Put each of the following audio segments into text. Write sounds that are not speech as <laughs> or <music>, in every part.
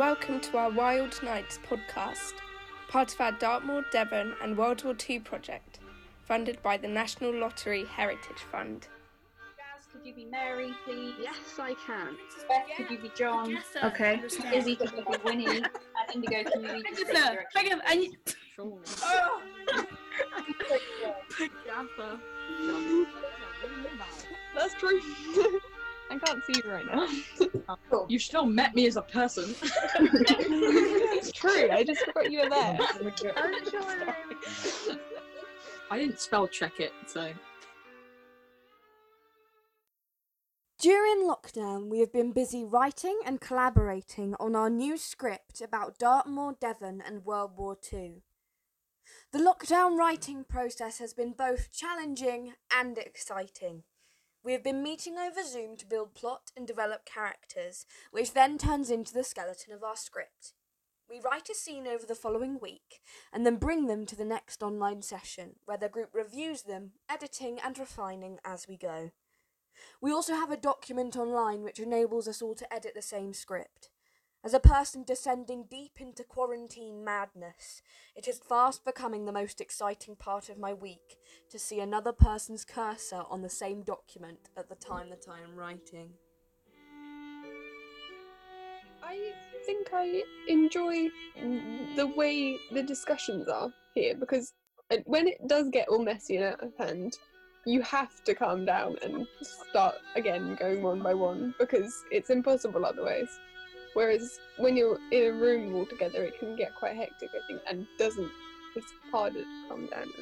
Welcome to our Wild Nights podcast, part of our Dartmoor, Devon and World War II project, funded by the National Lottery Heritage Fund. Gaz, could you be Mary, please? Yes, I can. Beth, could you be John? Okay. Izzy, could you be Winnie? And Indigo, can you be the stage direction? I need. Oh! <laughs> That's true. <laughs> I can't see you right now. <laughs> Oh, you still met me as a person. <laughs> it's true. I just forgot you were there. <laughs> I didn't spell check it, so. During lockdown, we have been busy writing and collaborating on our new script about Dartmoor, Devon, and World War II. The lockdown writing process has been both challenging and exciting. We have been meeting over Zoom to build plot and develop characters, which then turns into the skeleton of our script. We write a scene over the following week and then bring them to the next online session, where the group reviews them, editing and refining as we go. We also have a document online which enables us all to edit the same script. As a person descending deep into quarantine madness, it is fast becoming the most exciting part of my week to see another person's cursor on the same document at the time that I am writing. I think I enjoy the way the discussions are here because uh, when it does get all messy and out of hand, you have to calm down and start again going one by one because it's impossible otherwise. Whereas when you're in a room all together, it can get quite hectic, I think, and doesn't. It's harder to calm down.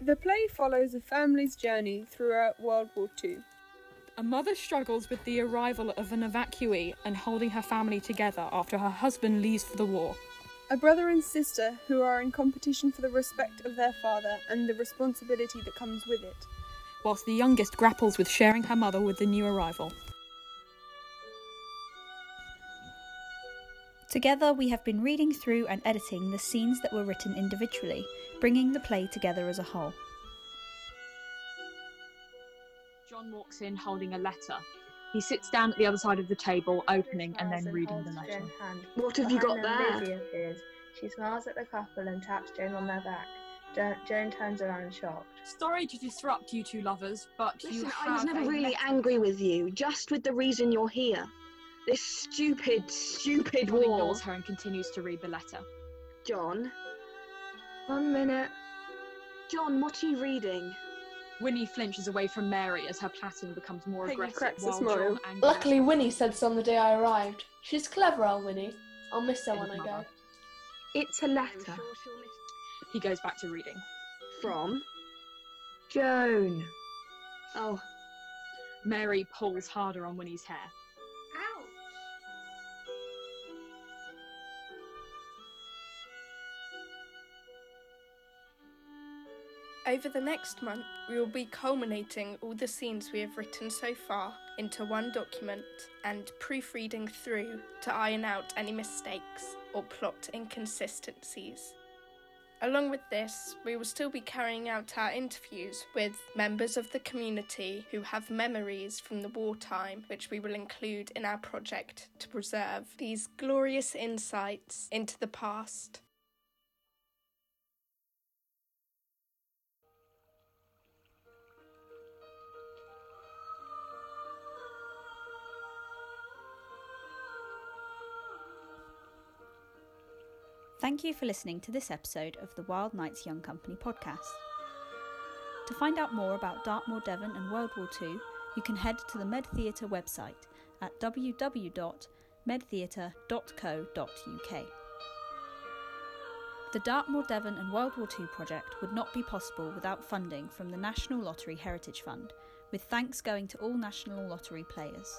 The play follows a family's journey throughout World War II. A mother struggles with the arrival of an evacuee and holding her family together after her husband leaves for the war. A brother and sister who are in competition for the respect of their father and the responsibility that comes with it. Whilst the youngest grapples with sharing her mother with the new arrival. Together, we have been reading through and editing the scenes that were written individually, bringing the play together as a whole. John walks in holding a letter. He sits down at the other side of the table, opening and then reading the letter. What have you got there? Lizzie appears. She smiles at the couple and taps Joan on their back. Jo- Joan turns around shocked. Sorry to disrupt you two lovers, but you Listen, have I was never a really letter- angry with you, just with the reason you're here. This stupid, stupid John war. ignores her and continues to read the letter. John. One minute. John, what are you reading? Winnie flinches away from Mary as her plaiting becomes more Peggy aggressive. cracks a while smile. John angrily- Luckily, Winnie said so on the day I arrived. She's clever, our Winnie. I'll miss her when I go. It's a letter. He goes back to reading. From? Joan. Oh, Mary pulls harder on Winnie's hair. Over the next month, we will be culminating all the scenes we have written so far into one document and proofreading through to iron out any mistakes or plot inconsistencies. Along with this, we will still be carrying out our interviews with members of the community who have memories from the wartime, which we will include in our project to preserve these glorious insights into the past. Thank you for listening to this episode of the Wild Knights Young Company podcast. To find out more about Dartmoor, Devon, and World War II, you can head to the Med Theatre website at www.medtheatre.co.uk. The Dartmoor, Devon, and World War II project would not be possible without funding from the National Lottery Heritage Fund, with thanks going to all National Lottery players.